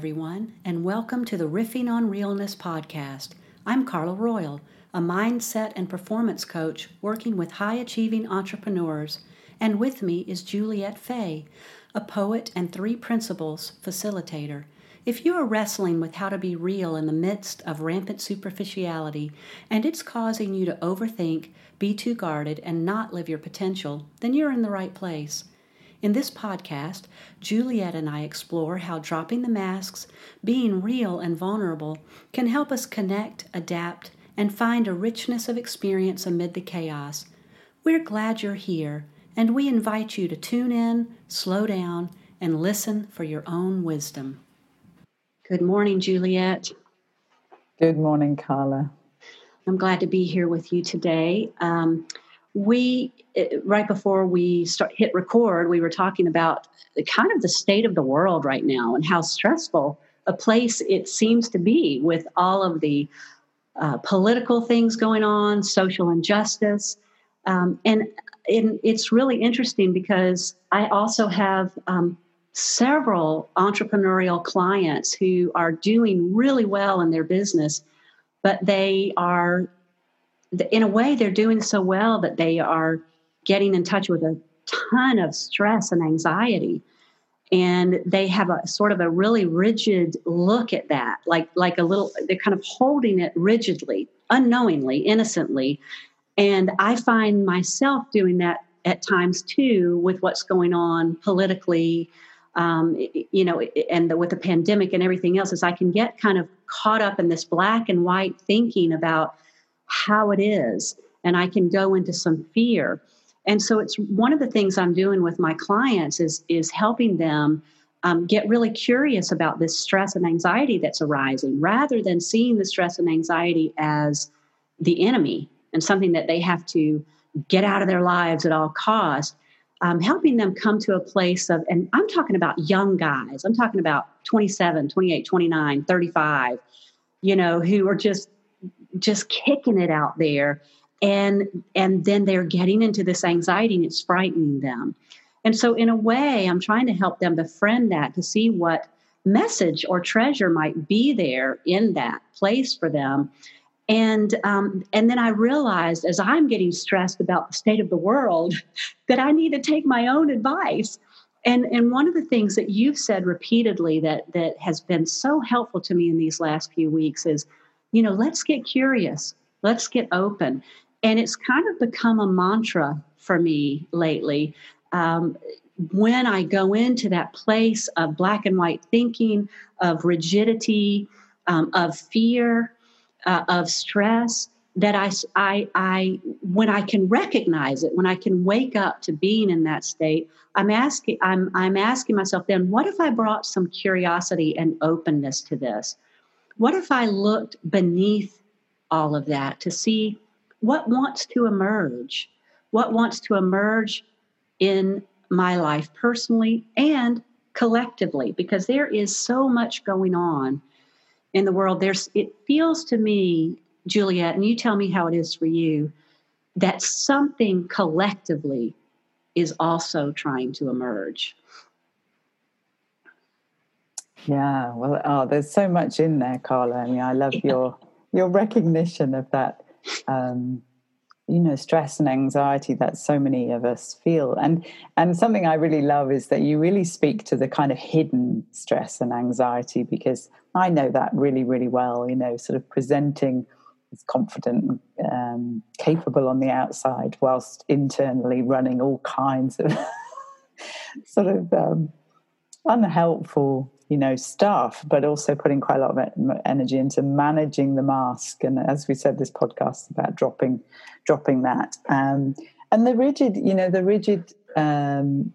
everyone, and welcome to the Riffing on Realness podcast. I'm Carla Royal, a mindset and performance coach working with high achieving entrepreneurs, and with me is Juliet Fay, a poet and three principles facilitator. If you are wrestling with how to be real in the midst of rampant superficiality and it's causing you to overthink, be too guarded, and not live your potential, then you're in the right place. In this podcast, Juliet and I explore how dropping the masks, being real and vulnerable, can help us connect, adapt, and find a richness of experience amid the chaos. We're glad you're here, and we invite you to tune in, slow down, and listen for your own wisdom. Good morning, Juliet. Good morning, Carla. I'm glad to be here with you today. Um, we right before we start hit record we were talking about the kind of the state of the world right now and how stressful a place it seems to be with all of the uh, political things going on social injustice. Um, and, and, it's really interesting because i also have um, several entrepreneurial clients who are doing really well in their business but they are in a way, they're doing so well that they are getting in touch with a ton of stress and anxiety. And they have a sort of a really rigid look at that, like like a little. They're kind of holding it rigidly, unknowingly, innocently. And I find myself doing that at times too with what's going on politically, um, you know, and the, with the pandemic and everything else. Is I can get kind of caught up in this black and white thinking about how it is and i can go into some fear. And so it's one of the things i'm doing with my clients is is helping them um, get really curious about this stress and anxiety that's arising rather than seeing the stress and anxiety as the enemy and something that they have to get out of their lives at all costs um, helping them come to a place of and i'm talking about young guys i'm talking about 27 28 29 35 you know who are just just kicking it out there. And and then they're getting into this anxiety and it's frightening them. And so in a way i'm trying to help them befriend that to see what message or treasure might be there in that place for them. And um, and then i realized as i'm getting stressed about the state of the world that i need to take my own advice. And and one of the things that you've said repeatedly that that has been so helpful to me in these last few weeks is you know, let's get curious, let's get open. And it's kind of become a mantra for me lately. Um, when I go into that place of black and white thinking, of rigidity, um, of fear, uh, of stress, that I, I, I, when I can recognize it, when I can wake up to being in that state, I'm asking, I'm, I'm asking myself then, what if I brought some curiosity and openness to this? What if I looked beneath all of that to see what wants to emerge? What wants to emerge in my life personally and collectively? Because there is so much going on in the world. There's it feels to me, Juliet, and you tell me how it is for you, that something collectively is also trying to emerge. Yeah, well, oh, there's so much in there, Carla. I mean, I love your your recognition of that, um, you know, stress and anxiety that so many of us feel. And and something I really love is that you really speak to the kind of hidden stress and anxiety because I know that really, really well. You know, sort of presenting as confident, um, capable on the outside, whilst internally running all kinds of sort of um, unhelpful you know staff but also putting quite a lot of energy into managing the mask. And as we said this podcast about dropping dropping that. Um, and the rigid you know the rigid um,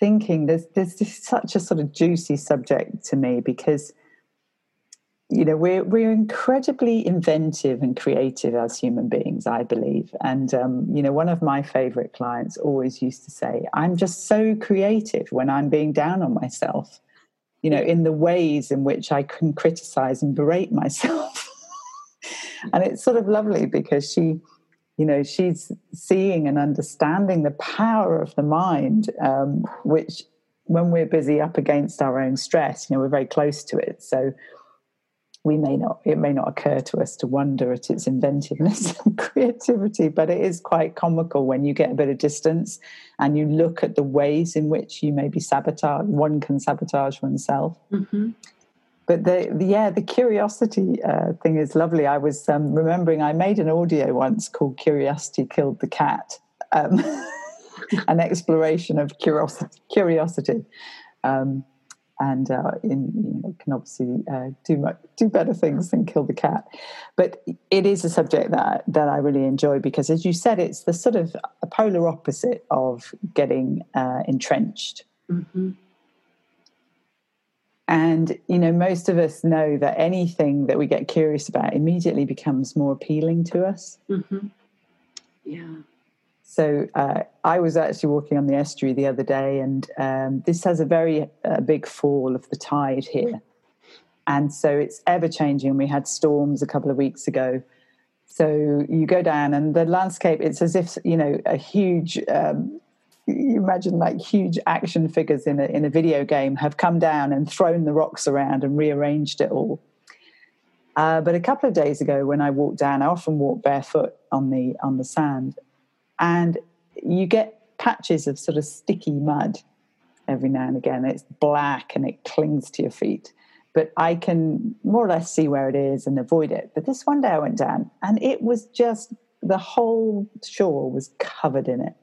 thinking there's there's just such a sort of juicy subject to me because you know we're we're incredibly inventive and creative as human beings i believe. And um, you know one of my favorite clients always used to say i'm just so creative when i'm being down on myself you know, in the ways in which I can criticize and berate myself. and it's sort of lovely because she, you know, she's seeing and understanding the power of the mind, um, which when we're busy up against our own stress, you know, we're very close to it. So we may not it may not occur to us to wonder at its inventiveness and creativity but it is quite comical when you get a bit of distance and you look at the ways in which you maybe sabotage one can sabotage oneself. Mm-hmm. but the, the, yeah the curiosity uh, thing is lovely. I was um, remembering i made an audio once called curiosity killed the cat um, an exploration of curiosity curiosity. Um, and uh, in, you know, can obviously uh, do much, do better things than kill the cat. But it is a subject that that I really enjoy because, as you said, it's the sort of a polar opposite of getting uh, entrenched. Mm-hmm. And you know, most of us know that anything that we get curious about immediately becomes more appealing to us. Mm-hmm. Yeah. So uh, I was actually walking on the estuary the other day, and um, this has a very uh, big fall of the tide here. And so it's ever changing. We had storms a couple of weeks ago. So you go down, and the landscape, it's as if, you know, a huge. Um, you imagine like huge action figures in a, in a video game have come down and thrown the rocks around and rearranged it all. Uh, but a couple of days ago, when I walked down, I often walk barefoot on the on the sand, and you get patches of sort of sticky mud every now and again. It's black and it clings to your feet. But I can more or less see where it is and avoid it. But this one day I went down and it was just the whole shore was covered in it.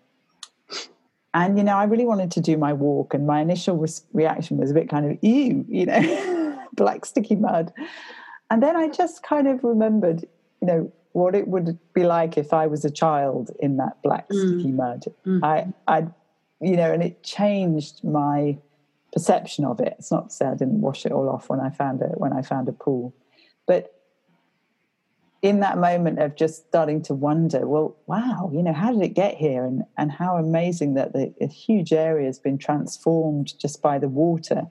And, you know, I really wanted to do my walk, and my initial re- reaction was a bit kind of, ew, you know, black sticky mud. And then I just kind of remembered, you know, what it would be like if I was a child in that black mm. sticky mud. Mm. I, I, you know, and it changed my perception of it. It's not to say I didn't wash it all off when I found it when I found a pool, but in that moment of just starting to wonder, well, wow, you know, how did it get here, and and how amazing that the huge area has been transformed just by the water,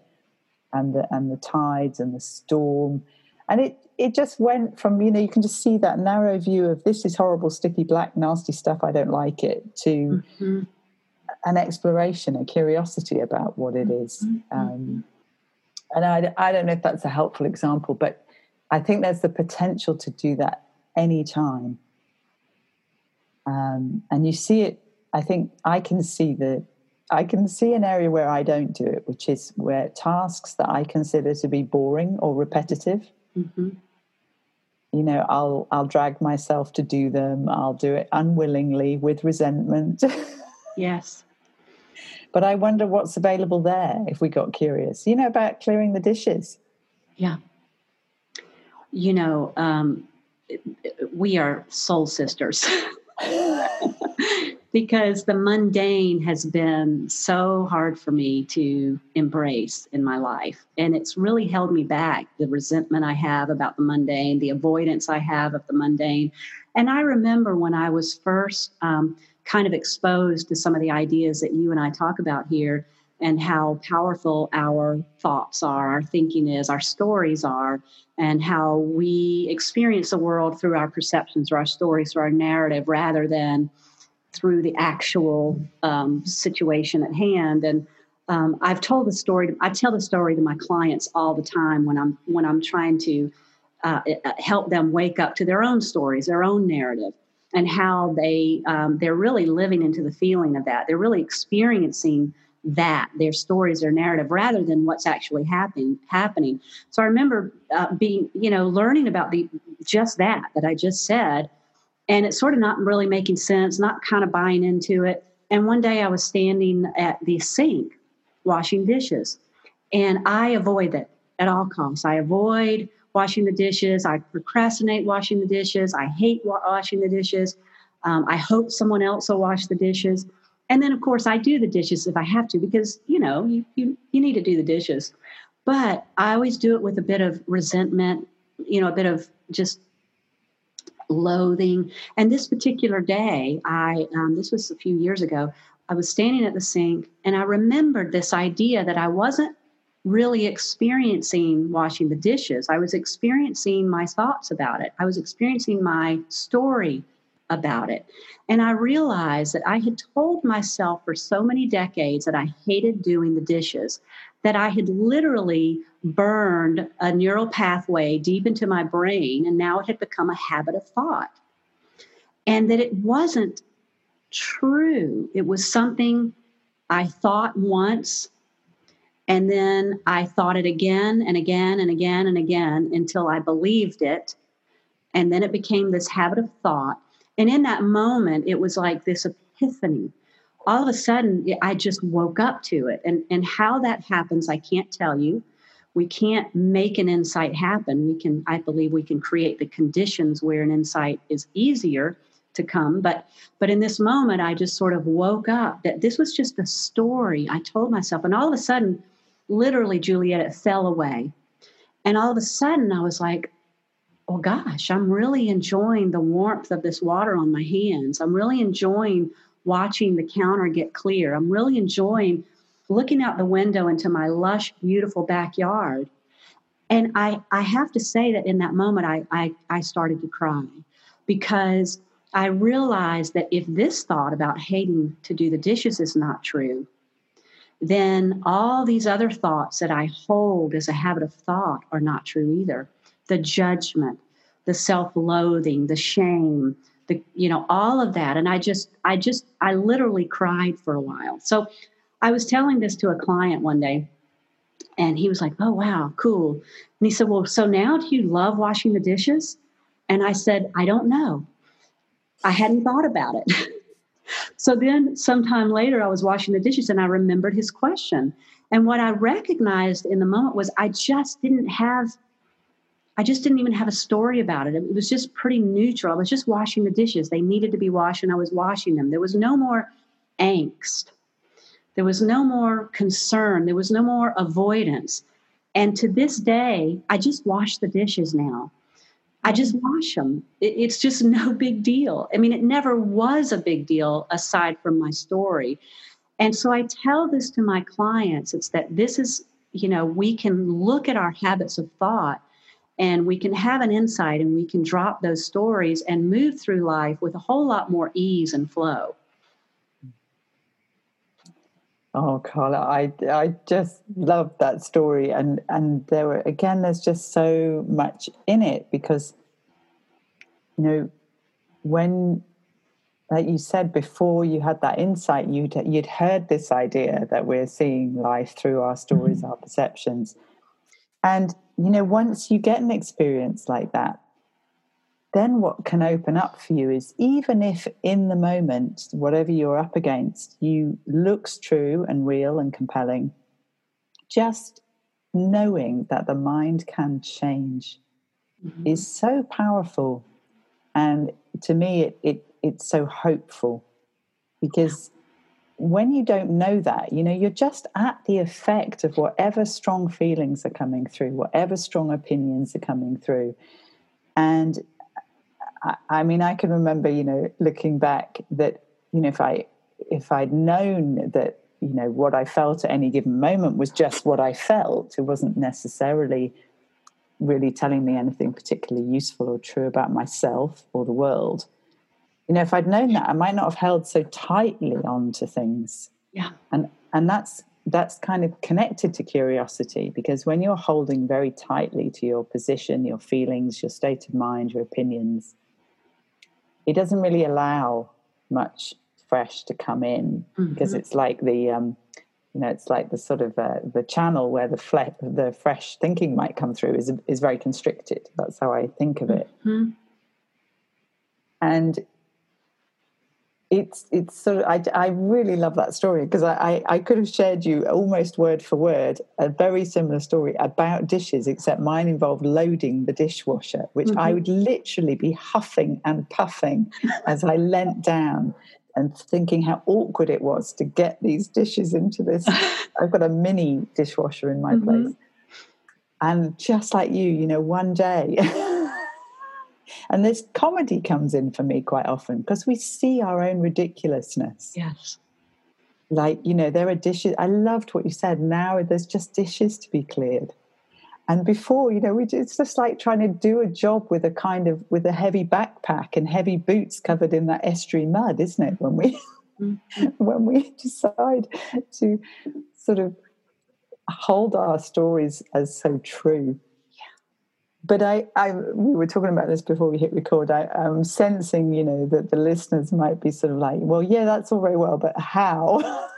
and the and the tides and the storm, and it it just went from you know you can just see that narrow view of this is horrible sticky black nasty stuff i don't like it to mm-hmm. an exploration a curiosity about what it is. Mm-hmm. Um, and I, I don't know if that's a helpful example but i think there's the potential to do that anytime um, and you see it i think i can see the I can see an area where I don't do it, which is where tasks that I consider to be boring or repetitive, Mm-hmm. You know, I'll I'll drag myself to do them. I'll do it unwillingly with resentment. yes. But I wonder what's available there if we got curious. You know about clearing the dishes. Yeah. You know, um, we are soul sisters. because the mundane has been so hard for me to embrace in my life. And it's really held me back the resentment I have about the mundane, the avoidance I have of the mundane. And I remember when I was first um, kind of exposed to some of the ideas that you and I talk about here and how powerful our thoughts are, our thinking is, our stories are, and how we experience the world through our perceptions or our stories or our narrative rather than through the actual um, situation at hand. And um, I've told the story. I tell the story to my clients all the time when I'm when I'm trying to uh, uh, help them wake up to their own stories, their own narrative, and how they um, they're really living into the feeling of that. They're really experiencing that their stories, their narrative, rather than what's actually happening. Happening. So I remember uh, being, you know, learning about the just that that I just said and it's sort of not really making sense, not kind of buying into it. And one day I was standing at the sink washing dishes, and I avoid it at all costs. I avoid washing the dishes. I procrastinate washing the dishes. I hate washing the dishes. Um, I hope someone else will wash the dishes. And then, of course, I do the dishes if I have to because, you know, you, you, you need to do the dishes. But I always do it with a bit of resentment, you know, a bit of just loathing. And this particular day, I um, this was a few years ago. I was standing at the sink, and I remembered this idea that I wasn't really experiencing washing the dishes. I was experiencing my thoughts about it. I was experiencing my story about it. And I realized that I had told myself for so many decades that I hated doing the dishes that I had literally burned a neural pathway deep into my brain, and now it had become a habit of thought. And that it wasn't true. It was something I thought once, and then I thought it again and again and again and again until I believed it. And then it became this habit of thought. And in that moment, it was like this epiphany. All of a sudden, I just woke up to it. And, and how that happens, I can't tell you. We can't make an insight happen. We can, I believe, we can create the conditions where an insight is easier to come. But but in this moment, I just sort of woke up that this was just a story I told myself. And all of a sudden, literally, Juliet, it fell away. And all of a sudden, I was like, oh gosh, I'm really enjoying the warmth of this water on my hands. I'm really enjoying watching the counter get clear. I'm really enjoying looking out the window into my lush, beautiful backyard. And I, I have to say that in that moment, I, I, I started to cry because I realized that if this thought about hating to do the dishes is not true, then all these other thoughts that I hold as a habit of thought are not true either the judgment, the self-loathing, the shame, the you know all of that and I just I just I literally cried for a while. So I was telling this to a client one day and he was like, "Oh wow, cool." And he said, "Well, so now do you love washing the dishes?" And I said, "I don't know. I hadn't thought about it." so then sometime later I was washing the dishes and I remembered his question. And what I recognized in the moment was I just didn't have I just didn't even have a story about it. It was just pretty neutral. I was just washing the dishes. They needed to be washed, and I was washing them. There was no more angst. There was no more concern. There was no more avoidance. And to this day, I just wash the dishes now. I just wash them. it's just no big deal. I mean, it never was a big deal aside from my story. And so I tell this to my clients it's that this is, you know, we can look at our habits of thought and we can have an insight and we can drop those stories and move through life with a whole lot more ease and flow. Oh, Carla, I I just love that story, and and there were again, there's just so much in it because, you know, when, like you said before, you had that insight, you'd you'd heard this idea that we're seeing life through our stories, mm-hmm. our perceptions, and you know, once you get an experience like that, then what can open up for you is even if in the moment, whatever you're up against, you looks true and real and compelling, just knowing that the mind can change mm-hmm. is so powerful. And to me, it, it it's so hopeful because when you don't know that, you know, you're just at the effect of whatever strong feelings are coming through, whatever strong opinions are coming through. And I, I mean, I can remember, you know, looking back that, you know, if I if I'd known that, you know, what I felt at any given moment was just what I felt, it wasn't necessarily really telling me anything particularly useful or true about myself or the world you know if i'd known that i might not have held so tightly on to things yeah and and that's that's kind of connected to curiosity because when you're holding very tightly to your position your feelings your state of mind your opinions it doesn't really allow much fresh to come in mm-hmm. because it's like the um, you know it's like the sort of uh, the channel where the fle- the fresh thinking might come through is is very constricted that's how i think of it mm-hmm. and it's it's sort of I, I really love that story because I, I, I could have shared you almost word for word a very similar story about dishes except mine involved loading the dishwasher which mm-hmm. I would literally be huffing and puffing as I leant down and thinking how awkward it was to get these dishes into this I've got a mini dishwasher in my mm-hmm. place and just like you you know one day And this comedy comes in for me quite often because we see our own ridiculousness. Yes. Like, you know, there are dishes. I loved what you said. Now there's just dishes to be cleared. and before you know we, it's just like trying to do a job with a kind of with a heavy backpack and heavy boots covered in that estuary mud isn't it when we mm-hmm. when we decide to sort of hold our stories as so true but I, I, we were talking about this before we hit record. I, am sensing, you know, that the listeners might be sort of like, well, yeah, that's all very well, but how?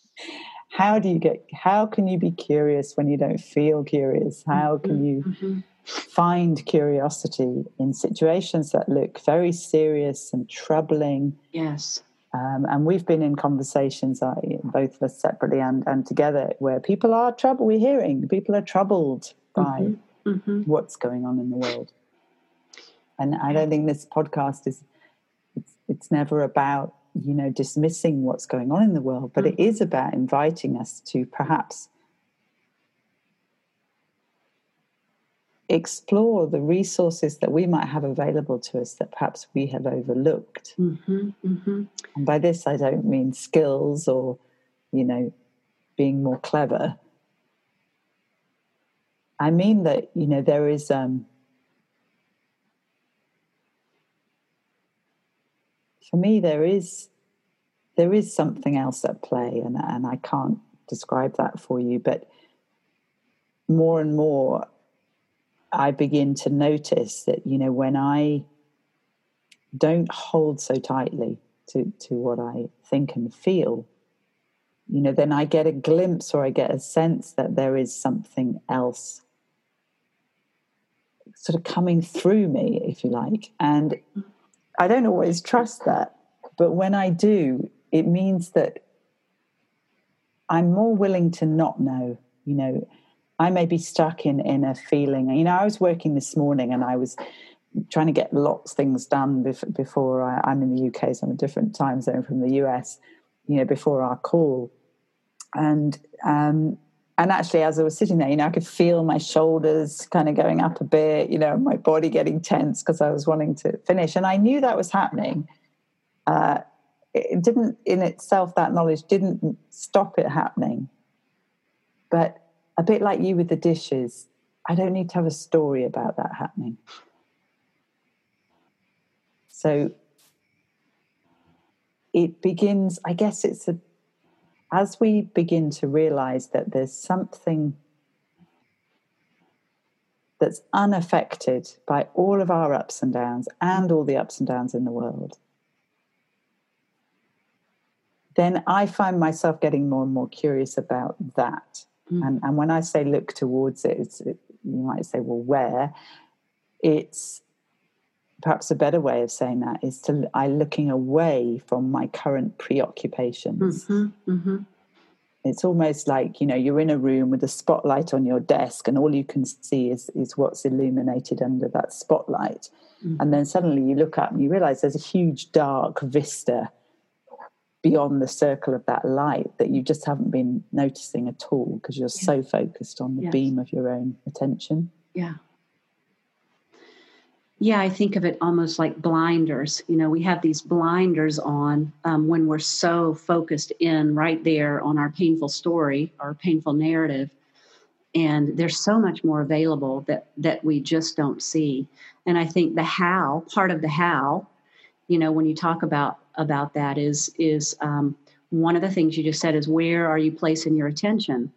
how do you get? How can you be curious when you don't feel curious? How can mm-hmm, you mm-hmm. find curiosity in situations that look very serious and troubling? Yes. Um, and we've been in conversations, uh, both of us separately and, and together, where people are troubled. We're hearing people are troubled by. Mm-hmm mm-hmm. what's going on in the world. And I don't think this podcast is it's, it's never about you know dismissing what's going on in the world, but mm-hmm. it is about inviting us to perhaps explore the resources that we might have available to us that perhaps we have overlooked. Mm-hmm, mm-hmm. And by this, I don't mean skills or, you know, being more clever, I mean that you know there is um, for me there is there is something else at play, and and I can't describe that for you, but more and more I begin to notice that you know when I don't hold so tightly to to what I think and feel you know then i get a glimpse or i get a sense that there is something else sort of coming through me, if you like. And I don't always trust that. But when I do, it means that I'm more willing to not know. You know, I may be stuck in, in a feeling. You know, I was working this morning and I was trying to get lots of things done before, before I, am in the UK, so I'm a different time zone from the US, you know, before our call. And um, and actually as i was sitting there you know i could feel my shoulders kind of going up a bit you know my body getting tense because i was wanting to finish. And i knew that was happening. Uh, it didn't in itself that knowledge didn't stop it happening. But a bit like you with the dishes i don't need to have a story about that happening. So it begins i guess it's a as we begin to realize that there's something that's unaffected by all of our ups and downs and all the ups and downs in the world, then I find myself getting more and more curious about that. Mm. And, and when I say look towards it, it, you might say, well, where? It's perhaps a better way of saying that is to I looking away from my current preoccupations. Mm-hmm, mm-hmm. It's almost like you know you're in a room with a spotlight on your desk, and all you can see is is what's illuminated under that spotlight. Mm-hmm. And then suddenly you look up and you realize there's a huge dark vista beyond the circle of that light that you just haven't been noticing at all because you're yeah. so focused on the beam of your own attention. Yeah. Yeah, I think of it almost like blinders. You know, we have these blinders on um, when we're so focused in right there on our painful story, our painful narrative, and there's so much more available that that we just don't see. And I think the how part of the how, you know, when you talk about about that is is um, one of the things you just said is where are you placing your attention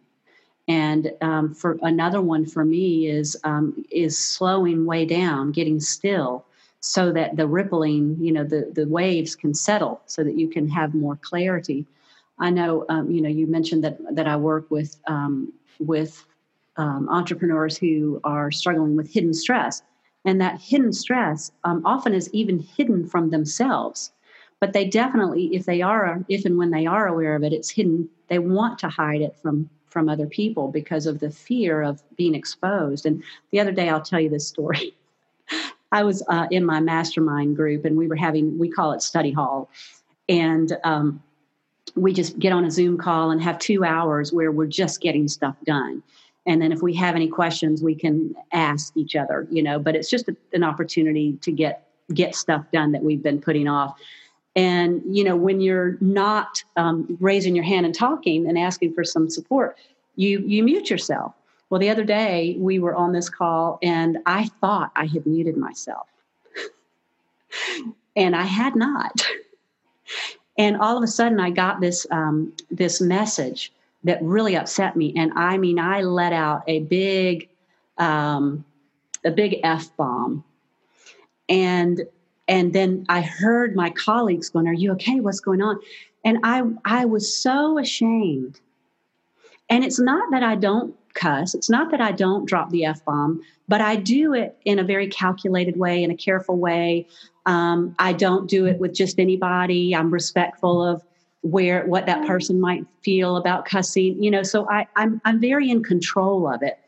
and um, for another one for me is um, is slowing way down, getting still, so that the rippling, you know, the the waves can settle, so that you can have more clarity. I know, um, you know, you mentioned that that I work with um, with um, entrepreneurs who are struggling with hidden stress, and that hidden stress um, often is even hidden from themselves. But they definitely if they are if and when they are aware of it it's hidden. They want to hide it from from other people because of the fear of being exposed. And the other day, I'll tell you this story. I was uh, in my mastermind group, and we were having we call it study hall, and um, we just get on a Zoom call and have two hours where we're just getting stuff done. And then if we have any questions, we can ask each other, you know. But it's just a, an opportunity to get get stuff done that we've been putting off. And you know, when you're not um, raising your hand and talking and asking for some support, you you mute yourself. Well, the other day we were on this call and I thought I had muted myself. and I had not. And all of a sudden I got this um, this message that really upset me. And I mean, I let out a big um, a big F bomb. And and then I heard my colleagues going, Are you okay? What's going on? And I I was so ashamed. And it's not that I don't cuss. It's not that I don't drop the F bomb, but I do it in a very calculated way, in a careful way. Um, I don't do it with just anybody. I'm respectful of where what that person might feel about cussing. You know, so I, I'm I'm very in control of it.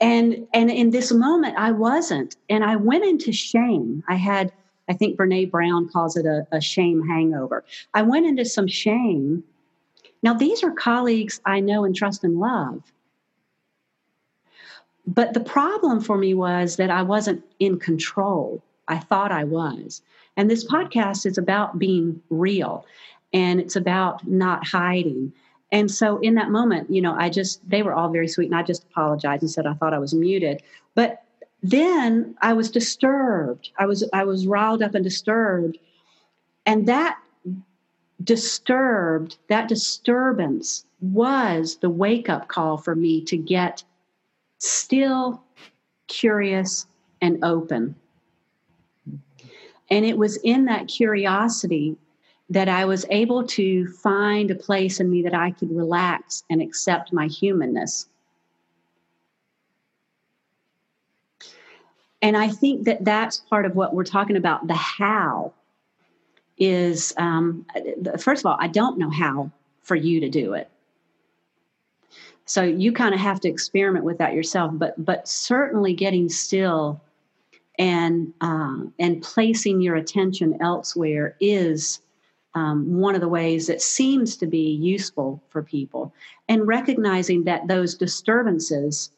And and in this moment, I wasn't, and I went into shame. I had, I think Brene Brown calls it a, a shame hangover. I went into some shame. Now, these are colleagues I know and trust and love but the problem for me was that I wasn't in control. I thought I was. And this podcast is about being real and it's about not hiding. And so in that moment, you know, I just, they were all very sweet and I just apologized and said I thought I was muted. But then I was disturbed. I was, I was riled up and disturbed. And that disturbed, that disturbance was the wake up call for me to get still curious and open. And it was in that curiosity that I was able to find a place in me that I could relax and accept my humanness. And I think that that's part of what we're talking about the how is um, first of all, I don't know how for you to do it. So you kind of have to experiment with that yourself. But but certainly getting still and uh, and placing your attention elsewhere is um, one of the ways that seems to be useful for people. And recognizing that those disturbances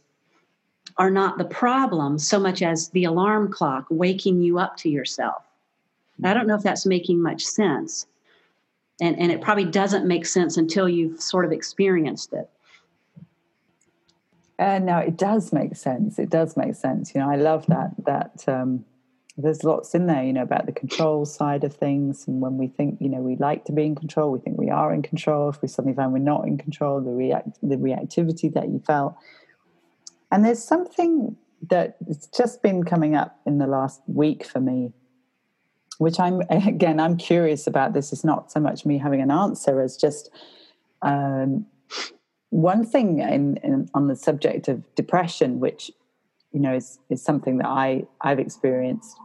are not the problem so much as the alarm clock waking you up to yourself. I don't know if that's making much sense. And, and it probably doesn't make sense until you've sort of experienced it. Uh, no, it does make sense. It does make sense. You know, I love that. That um, there's lots in there. You know about the control side of things, and when we think, you know, we like to be in control, we think we are in control. If we suddenly find we're not in control, the react, the reactivity that you felt, and there's something that it's just been coming up in the last week for me, which I'm again I'm curious about. This is not so much me having an answer as just. Um, one thing in, in, on the subject of depression, which you know is is something that I I've experienced.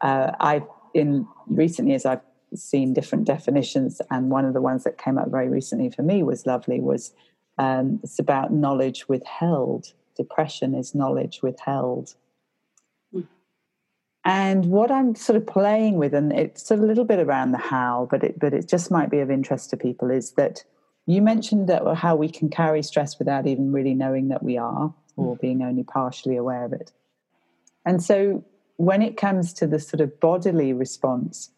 Uh, I've in recent years I've seen different definitions, and one of the ones that came up very recently for me was lovely. Was um, it's about knowledge withheld. Depression is knowledge withheld. And what I'm sort of playing with, and it's a little bit around the how, but it but it just might be of interest to people, is that you mentioned that how we can carry stress without even really knowing that we are or mm. being only partially aware of it. And so when it comes to the sort of bodily response,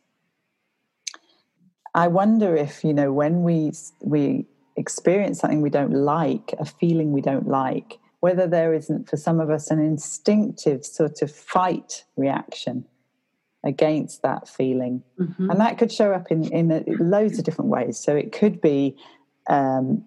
I wonder if, you know, when we we experience something we don't like, a feeling we don't like, whether there isn't for some of us an instinctive sort of fight reaction against that feeling. Mm-hmm. And that could show up in, in, a, loads of different ways. So it could be um,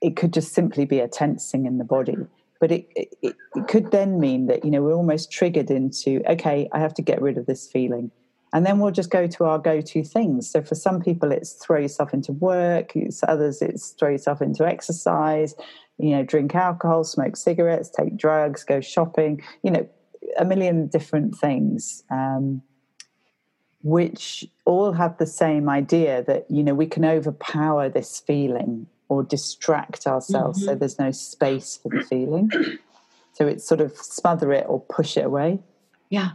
it could just simply be a tensing in the body. But it, it, it could then mean that, you know, we're almost triggered into, okay, I have to get rid of this feeling. And then we'll just go to our go to things. So for some people, it's throw yourself into work, it's others, it's throw yourself into exercise, you know, drink alcohol, smoke cigarettes, take drugs, go shopping, you know, a million different things. Um, which all have the same idea that you know we can overpower this feeling or distract ourselves mm-hmm. so there's no space for the feeling so it's sort of smother it or push it away yeah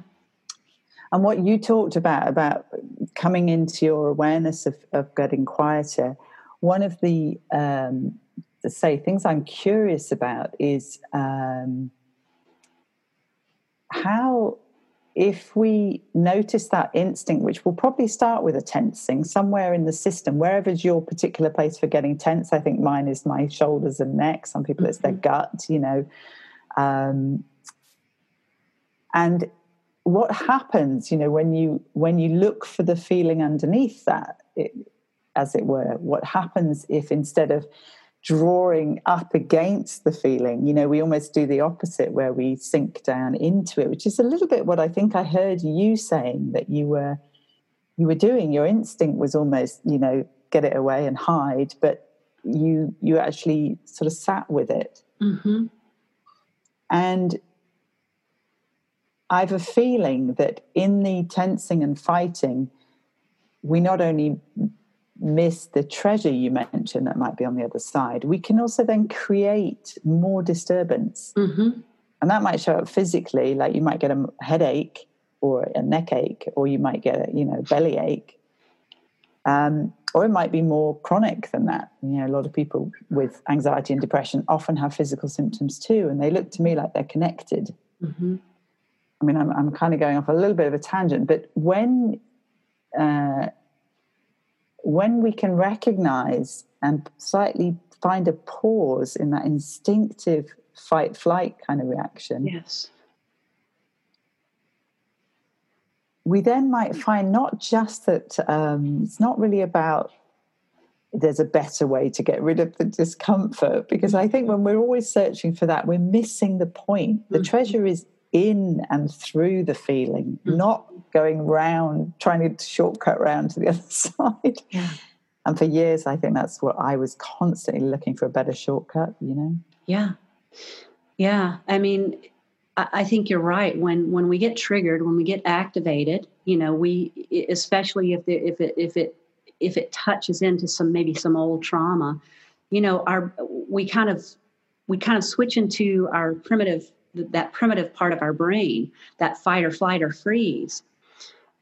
and what you talked about about coming into your awareness of, of getting quieter one of the um, to say things i'm curious about is um, how if we notice that instinct, which will probably start with a tensing somewhere in the system, wherever's your particular place for getting tense, I think mine is my shoulders and neck. Some people it's their mm-hmm. gut, you know. Um, and what happens, you know, when you when you look for the feeling underneath that, it, as it were, what happens if instead of drawing up against the feeling, you know, we almost do the opposite where we sink down into it, which is a little bit what I think I heard you saying that you were you were doing. Your instinct was almost, you know, get it away and hide, but you you actually sort of sat with it. Mm-hmm. And I have a feeling that in the tensing and fighting, we not only miss the treasure you mentioned that might be on the other side, we can also then create more disturbance. Mm-hmm. And that might show up physically, like you might get a headache or a neck ache, or you might get a you know belly ache. Um, or it might be more chronic than that. You know, a lot of people with anxiety and depression often have physical symptoms too, and they look to me like they're connected. Mm-hmm. I mean, I'm, I'm kind of going off a little bit of a tangent, but when uh, when we can recognize and slightly find a pause in that instinctive fight flight kind of reaction, yes, we then might find not just that um, it's not really about there's a better way to get rid of the discomfort because I think when we're always searching for that, we're missing the point. The mm-hmm. treasure is in and through the feeling, mm-hmm. not going round, trying to shortcut round to the other side. Yeah. And for years, I think that's what I was constantly looking for a better shortcut, you know? Yeah. Yeah. I mean, I think you're right. When when we get triggered, when we get activated, you know, we especially if the, if it if it if it touches into some maybe some old trauma, you know, our we kind of we kind of switch into our primitive that primitive part of our brain, that fight or flight or freeze.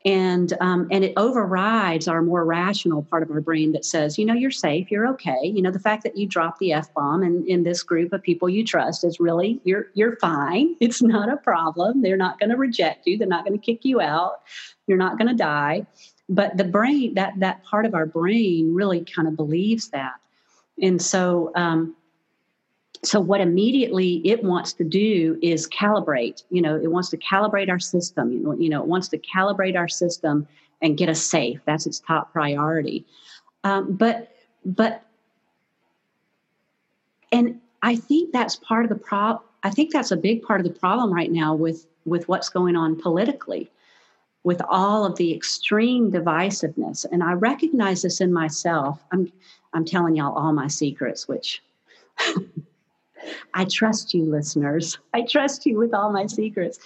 And um, and it overrides our more rational part of our brain that says you know you're safe you're okay. You know the fact that you drop the f-bomb in, in this group of people you trust is really you're you're fine. It's not a problem. They're not going to reject you. They're not going to kick you out. You're not going to die. But the brain that that part of our brain really kind of believes that. And so um, so what immediately it wants to do is calibrate you know it wants to calibrate our system you know, you know it wants to calibrate our system and get us safe. That's its top priority. Um, but but and i think that's part of the problem i think that's a big part of the problem right now with with what's going on politically with all of the extreme divisiveness. And i recognize this in myself. I'm i'm telling y'all all my secrets which I trust you, listeners. I trust you with all my secrets.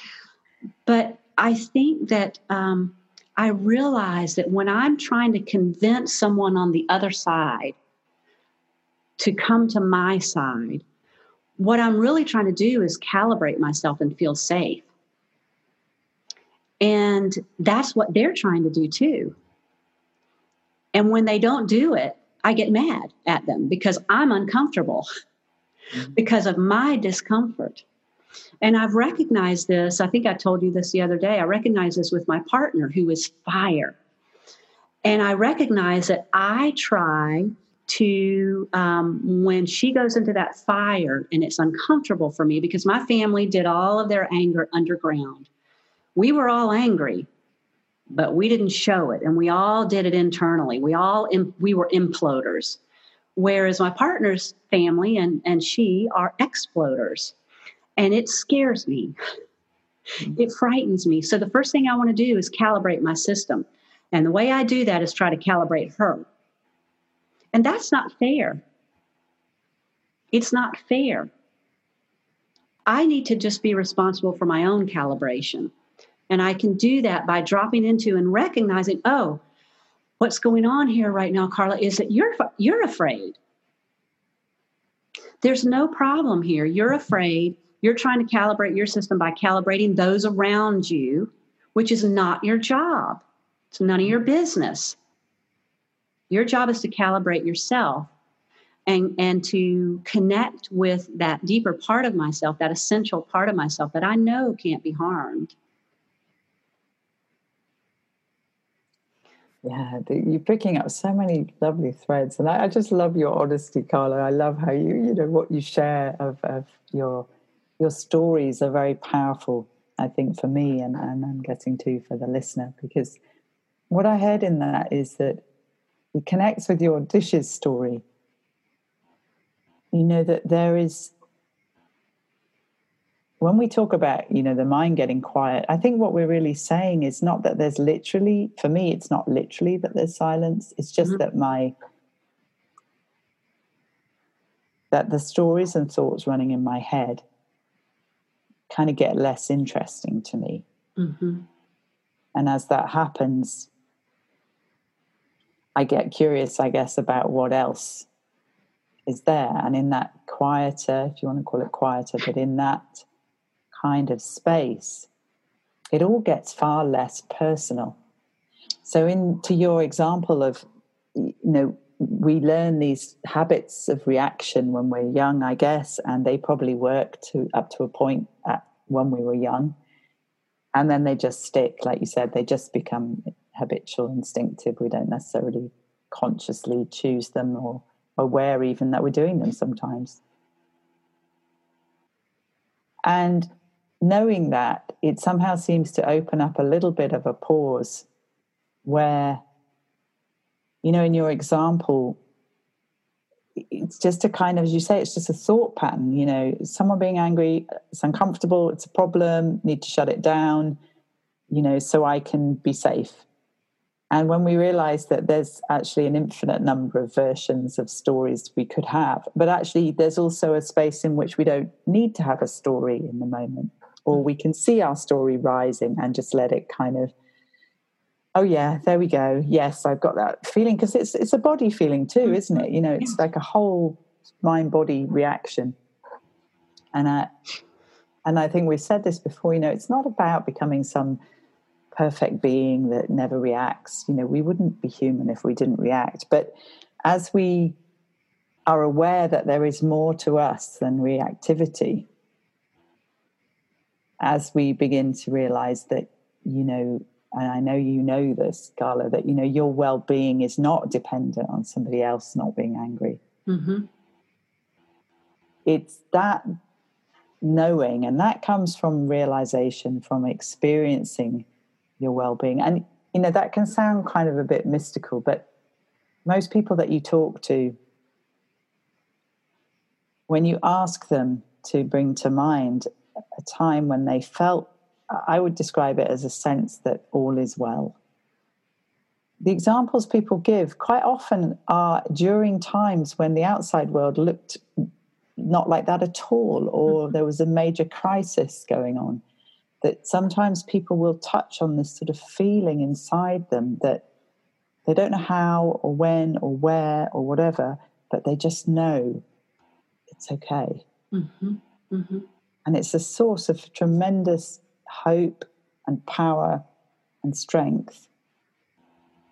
But I think that um, I realize that when I'm trying to convince someone on the other side to come to my side, what I'm really trying to do is calibrate myself and feel safe. And that's what they're trying to do too. And when they don't do it, I get mad at them because I'm uncomfortable. Mm-hmm. because of my discomfort. And I've recognized this. I think I told you this the other day. I recognize this with my partner who is fire. And I recognize that I try to, um, when she goes into that fire and it's uncomfortable for me because my family did all of their anger underground. We were all angry, but we didn't show it. And we all did it internally. We all, we were imploders. Whereas my partner's family and, and she are exploders. And it scares me. Mm-hmm. It frightens me. So the first thing I want to do is calibrate my system. And the way I do that is try to calibrate her. And that's not fair. It's not fair. I need to just be responsible for my own calibration. And I can do that by dropping into and recognizing, oh, what's going on here right now, Carla, is that you're you're afraid. There's no problem here. You're afraid. You're trying to calibrate your system by calibrating those around you, which is not your job. It's none of your business. Your job is to calibrate yourself and, and to connect with that deeper part of myself, that essential part of myself that I know can't be harmed. Yeah, you're picking up so many lovely threads, and I, I, just love your honesty, Carla. I love how you, you know, what you share of, of your your stories are very powerful, I think, for me, and, and I'm getting to for the listener, because what I heard in that is that it connects with your dishes story. You know, that there is, when we talk about, you know, the mind getting quiet, I think what we're really saying is not that there's literally, for me, it's not literally that there's silence, it's just mm-hmm. that my, that the stories and thoughts running in my head kind of get less interesting to me. Mm-hmm. And as that happens, I get curious, I guess, about what else is there. And in that quieter, if you want to call it quieter, but in that kind of space, it all gets far less personal. So, in to your example of, you know, we learn these habits of reaction when we're young, I guess, and they probably work to up to a point at, when we were young, and then they just stick, like you said, they just become habitual, instinctive. We don't necessarily consciously choose them or aware even that we're doing them sometimes. And knowing that, it somehow seems to open up a little bit of a pause where you know, in your example, it's just a kind of, as you say, it's just a thought pattern. You know, someone being angry, it's uncomfortable, it's a problem, need to shut it down, you know, so I can be safe. And when we realize that there's actually an infinite number of versions of stories we could have, but actually there's also a space in which we don't need to have a story in the moment, or we can see our story rising and just let it kind of oh yeah there we go. Yes i've got that feeling because it's it's a body feeling too mm. isn't it? You know it's like a whole mind body reaction. And i and i think we've said this before you know it's not about becoming some perfect being that never reacts. You know we wouldn't be human if we didn't react. But as we are aware that there is more to us than reactivity as we begin to realize that you know and I know you know this, Carla, that you know your well-being is not dependent on somebody else not being angry. Mm-hmm. It's that knowing, and that comes from realization, from experiencing your well-being, and you know that can sound kind of a bit mystical, but most people that you talk to, when you ask them to bring to mind a time when they felt I would describe it as a sense that all is well. The examples people give quite often are during times when the outside world looked not like that at all, or mm-hmm. there was a major crisis going on. That sometimes people will touch on this sort of feeling inside them that they don't know how or when or where or whatever, but they just know it's okay. Mm-hmm. Mm-hmm. And it's a source of tremendous hope and power and strength.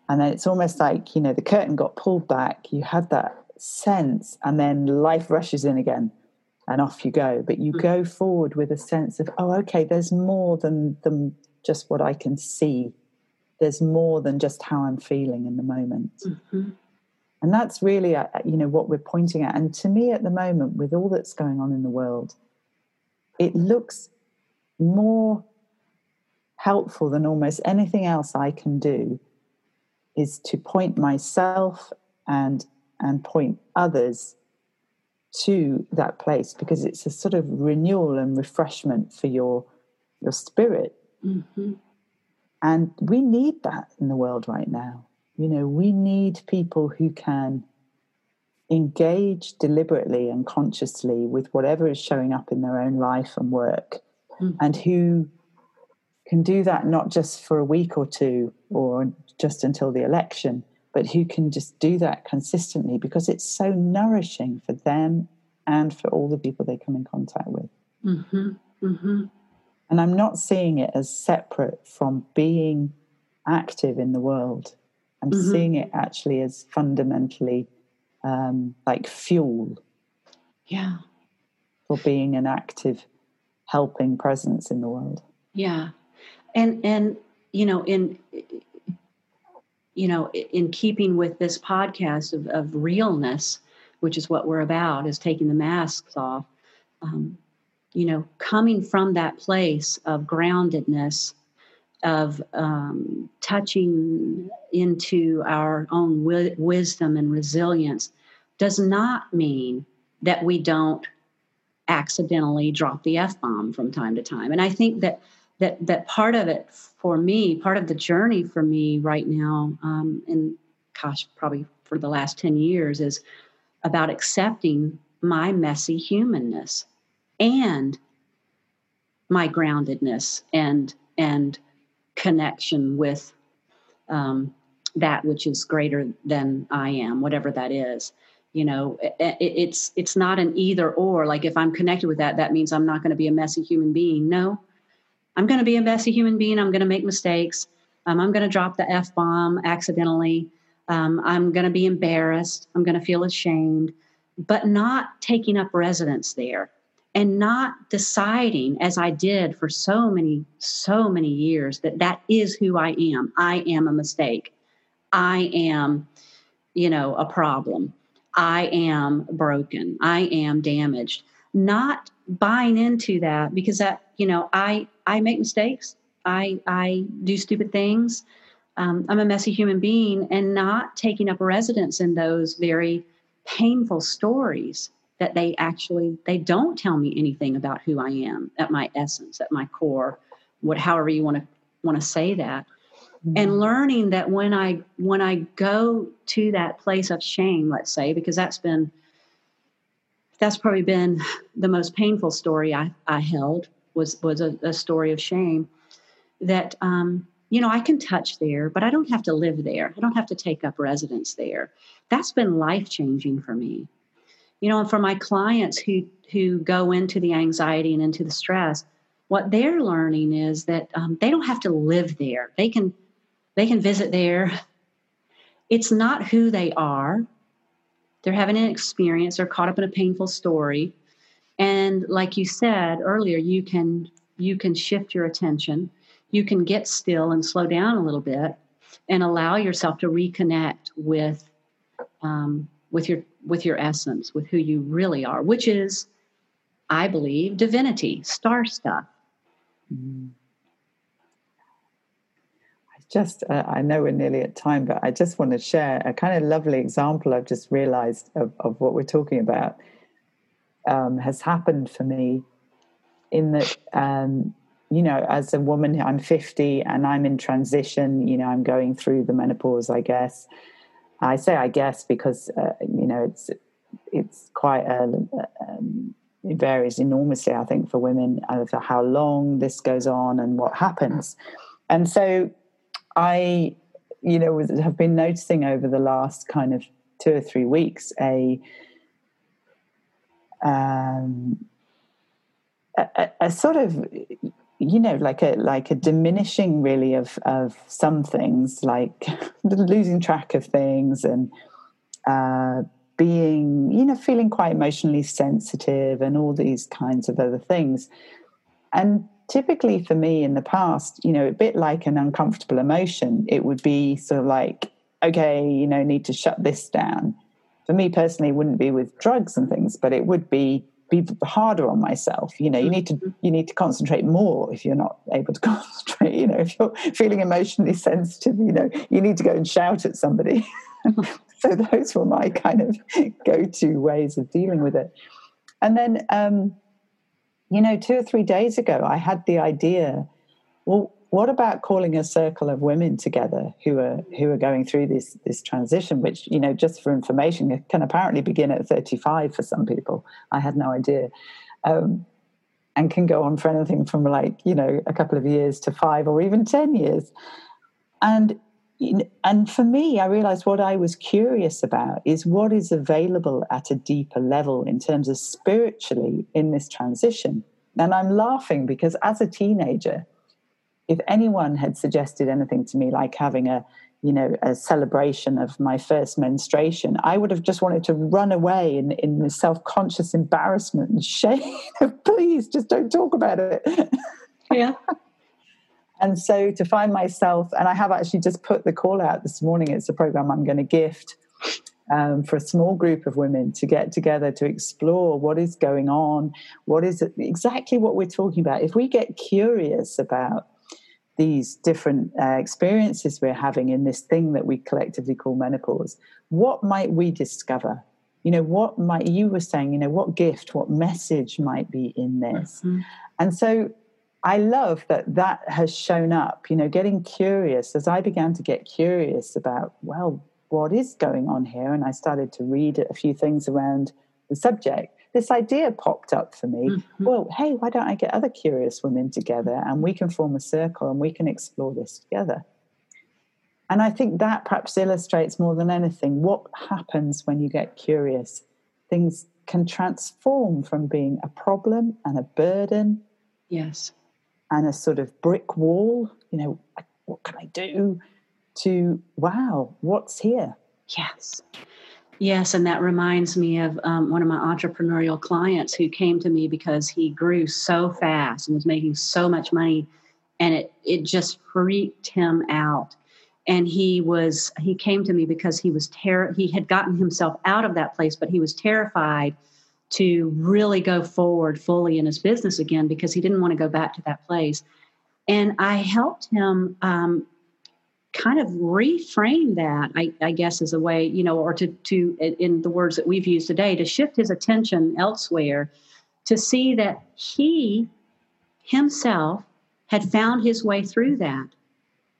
And then it's almost like, you know, the curtain got pulled back, you had that sense, and then life rushes in again and off you go. But you go forward with a sense of, oh, okay, there's more than, than just what I can see. There's more than just how I'm feeling in the moment. Mm-hmm. And that's really, uh, you know, what we're pointing at. And to me, at the moment, with all that's going on in the world, it looks more helpful than almost anything else I can do is to point myself and and point others to that place because it's a sort of renewal and refreshment for your your spirit mm-hmm. and we need that in the world right now you know we need people who can engage deliberately and consciously with whatever is showing up in their own life and work mm. and who can do that not just for a week or two or just until the election, but who can just do that consistently because it's so nourishing for them and for all the people they come in contact with. Mm-hmm. Mm-hmm. And I'm not seeing it as separate from being active in the world. I'm mm-hmm. seeing it actually as fundamentally um, like fuel. Yeah. For being an active, helping presence in the world. Yeah and and you know in you know in keeping with this podcast of, of realness which is what we're about is taking the masks off um, you know, coming from that place of groundedness, of um, touching into our own wi- wisdom and resilience, does not mean that we don't accidentally drop the f bomb from time to time. And I think that that that part of it for me, part of the journey for me right now, um, and gosh, probably for the last ten years, is about accepting my messy humanness and my groundedness and and connection with um, that which is greater than I am, whatever that is. You know, it, it's it's not an either or. Like if I'm connected with that, that means I'm not going to be a messy human being. No, I'm going to be a messy human being. I'm going to make mistakes. Um, I'm going to drop the f bomb accidentally. Um, I'm going to be embarrassed. I'm going to feel ashamed, but not taking up residence there and not deciding as i did for so many so many years that that is who i am. I am a mistake. I am you know a problem. I am broken. I am damaged. Not buying into that because that you know i i make mistakes. I i do stupid things. Um, i'm a messy human being and not taking up residence in those very painful stories that they actually they don't tell me anything about who I am at my essence, at my core, what however you want to want to say that. Mm-hmm. And learning that when I when I go to that place of shame, let's say, because that's been that's probably been the most painful story I, I held was was a, a story of shame that um, you know I can touch there, but I don't have to live there. I don't have to take up residence there. That's been life changing for me you know and for my clients who who go into the anxiety and into the stress what they're learning is that um, they don't have to live there. They can they can visit there. It's not who they are. They're having an experience. They're caught up in a painful story. And like you said earlier you can you can shift your attention. You can get still and slow down a little bit and allow yourself to reconnect with um, with your with your essence, with who you really are, which is, I believe, divinity, star stuff. I just, uh, I know we're nearly at time, but I just want to share a kind of lovely example I've just realized of, of what we're talking about um, has happened for me in that, um, you know, as a woman, I'm 50 and I'm in transition, you know, I'm going through the menopause, I guess. I say I guess because uh, you know it's it's quite a, um, it varies enormously. I think for women to how long this goes on and what happens, and so I you know have been noticing over the last kind of two or three weeks a um, a, a, sort of you know like a like a diminishing really of of some things like losing track of things and uh, being you know feeling quite emotionally sensitive and all these kinds of other things. And typically for me in the past you know a bit like an uncomfortable emotion it would be sort of like okay you know need to shut this down. For me personally it wouldn't be with drugs and things but it would be be harder on myself you know you need to mm-hmm. you need to concentrate more if you're not able to concentrate you know if you're feeling emotionally sensitive you know you need to go and shout at somebody so those were my kind of go-to ways of dealing with it and then um, you know two or three days ago i had the idea well what about calling a circle of women together who are who are going through this this transition which you know just for information can apparently begin at 35 for some people. I had no idea. Um, and can go on for anything from like you know a couple of years to five or even 10 years. And and for me i realized what i was curious about is what is available at a deeper level in terms of spiritually in this transition. And i'm laughing because as a teenager if anyone had suggested anything to me like having a you know a celebration of my first menstruation i would have just wanted to run away in, in self-conscious embarrassment and shame. Please just don't talk about it. Yeah. And so to find myself and i have actually just put the call out this morning it's a program i'm going to gift um, for a small group of women to get together to explore what is going on, what is it, exactly what we're talking about. If we get curious about these different uh, experiences we're having in this thing that we collectively call menopause, what might we discover? You know, what might you were saying, you know, what gift, what message might be in this? Mm-hmm. And so I love that that has shown up, you know, getting curious as I began to get curious about, well, what is going on here? And I started to read a few things around the subject. This idea popped up for me. Mm-hmm. Well, hey, why don't I get other curious women together and we can form a circle and we can explore this together? And I think that perhaps illustrates more than anything what happens when you get curious. Things can transform from being a problem and a burden. Yes. And a sort of brick wall, you know, what can I do? to wow, what's here? Yes. Yes, and that reminds me of um, one of my entrepreneurial clients who came to me because he grew so fast and was making so much money, and it it just freaked him out. And he was he came to me because he was ter- he had gotten himself out of that place, but he was terrified to really go forward fully in his business again because he didn't want to go back to that place. And I helped him um, kind of reframe that I, I, guess as a way you know or to to in the words that we've used today to shift his attention elsewhere to see that he himself had found his way through that.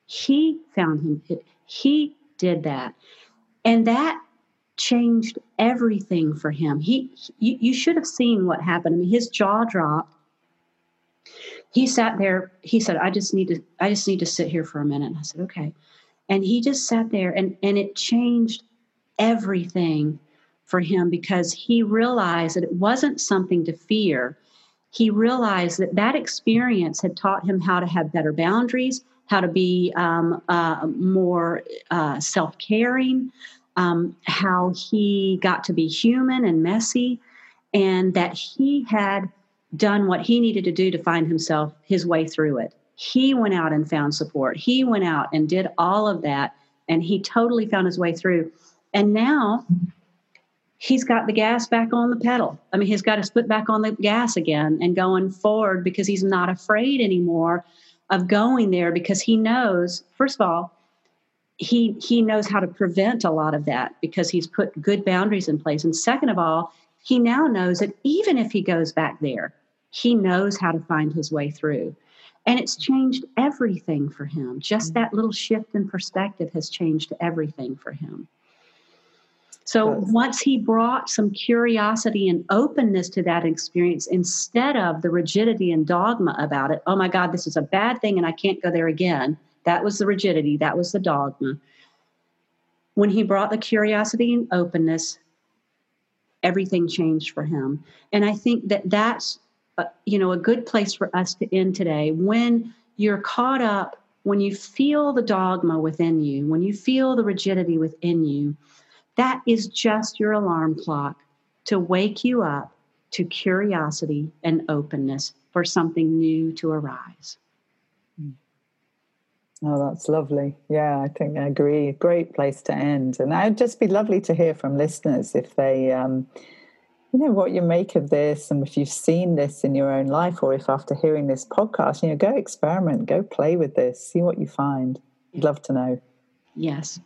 He found him he did that. And that changed everything for him. He you, you should have seen what happened. I mean his jaw dropped he sat there he said i just need to i just need to sit here for a minute. And i said okay. And he just sat there and and it changed everything for him because he realized that it wasn't something to fear. He realized that that experience had taught him how to have better boundaries how to be um, uh, more uh, self-caring um, how he got to be human and messy and that he had done what he needed to do to find himself his way through it. He went out and found support. He went out and did all of that, and he totally found his way through. And now he's got the gas back on the pedal. I mean, he's got his foot back on the gas again and going forward because he's not afraid anymore of going there because he knows, first of all, he he knows how to prevent a lot of that because he's put good boundaries in place. And second of all, he now knows that even if he goes back there, he knows how to find his way through. And it's changed everything for him. Just mm. that little shift in perspective has changed everything for him. So once he brought some curiosity and openness to that experience instead of the rigidity and dogma about it, oh my God, this is a bad thing and I can't go there again. That was the rigidity, that was the dogma. When he brought the curiosity and openness, everything changed for him. And I think that that's you know a good place for us to end today when you're caught up when you feel the dogma within you when you feel the rigidity within you that is just your alarm clock to wake you up to curiosity and openness for something new to arise Oh, that's lovely. Yeah, I think I agree. Great place to end. And it'd just be lovely to hear from listeners if they, um, you know what you make of this and if you've seen this in your own life or if after hearing this podcast you know go experiment go play with this see what you find. I'd love to know. Yes.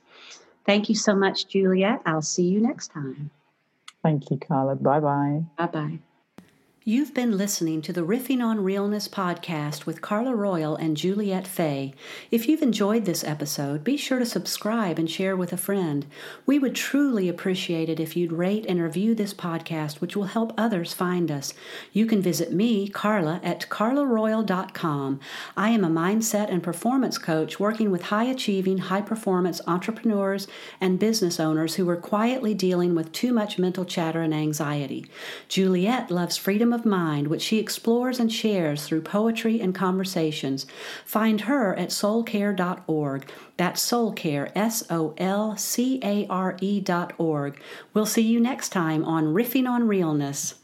Thank you so much juliet. I'll see you next time. Thank you carla. Bye bye bye bye You've been listening to the Riffing on Realness podcast with Carla Royal and Juliet Fay. If you've enjoyed this episode, be sure to subscribe and share with a friend. We would truly appreciate it if you'd rate and review this podcast, which will help others find us. You can visit me, Carla, at carlaroyal.com. I am a mindset and performance coach working with high achieving, high performance entrepreneurs and business owners who are quietly dealing with too much mental chatter and anxiety. Juliet loves freedom of mind, which she explores and shares through poetry and conversations. Find her at solcare.org. That's solcare, S O L C A R E dot org. We'll see you next time on Riffing on Realness.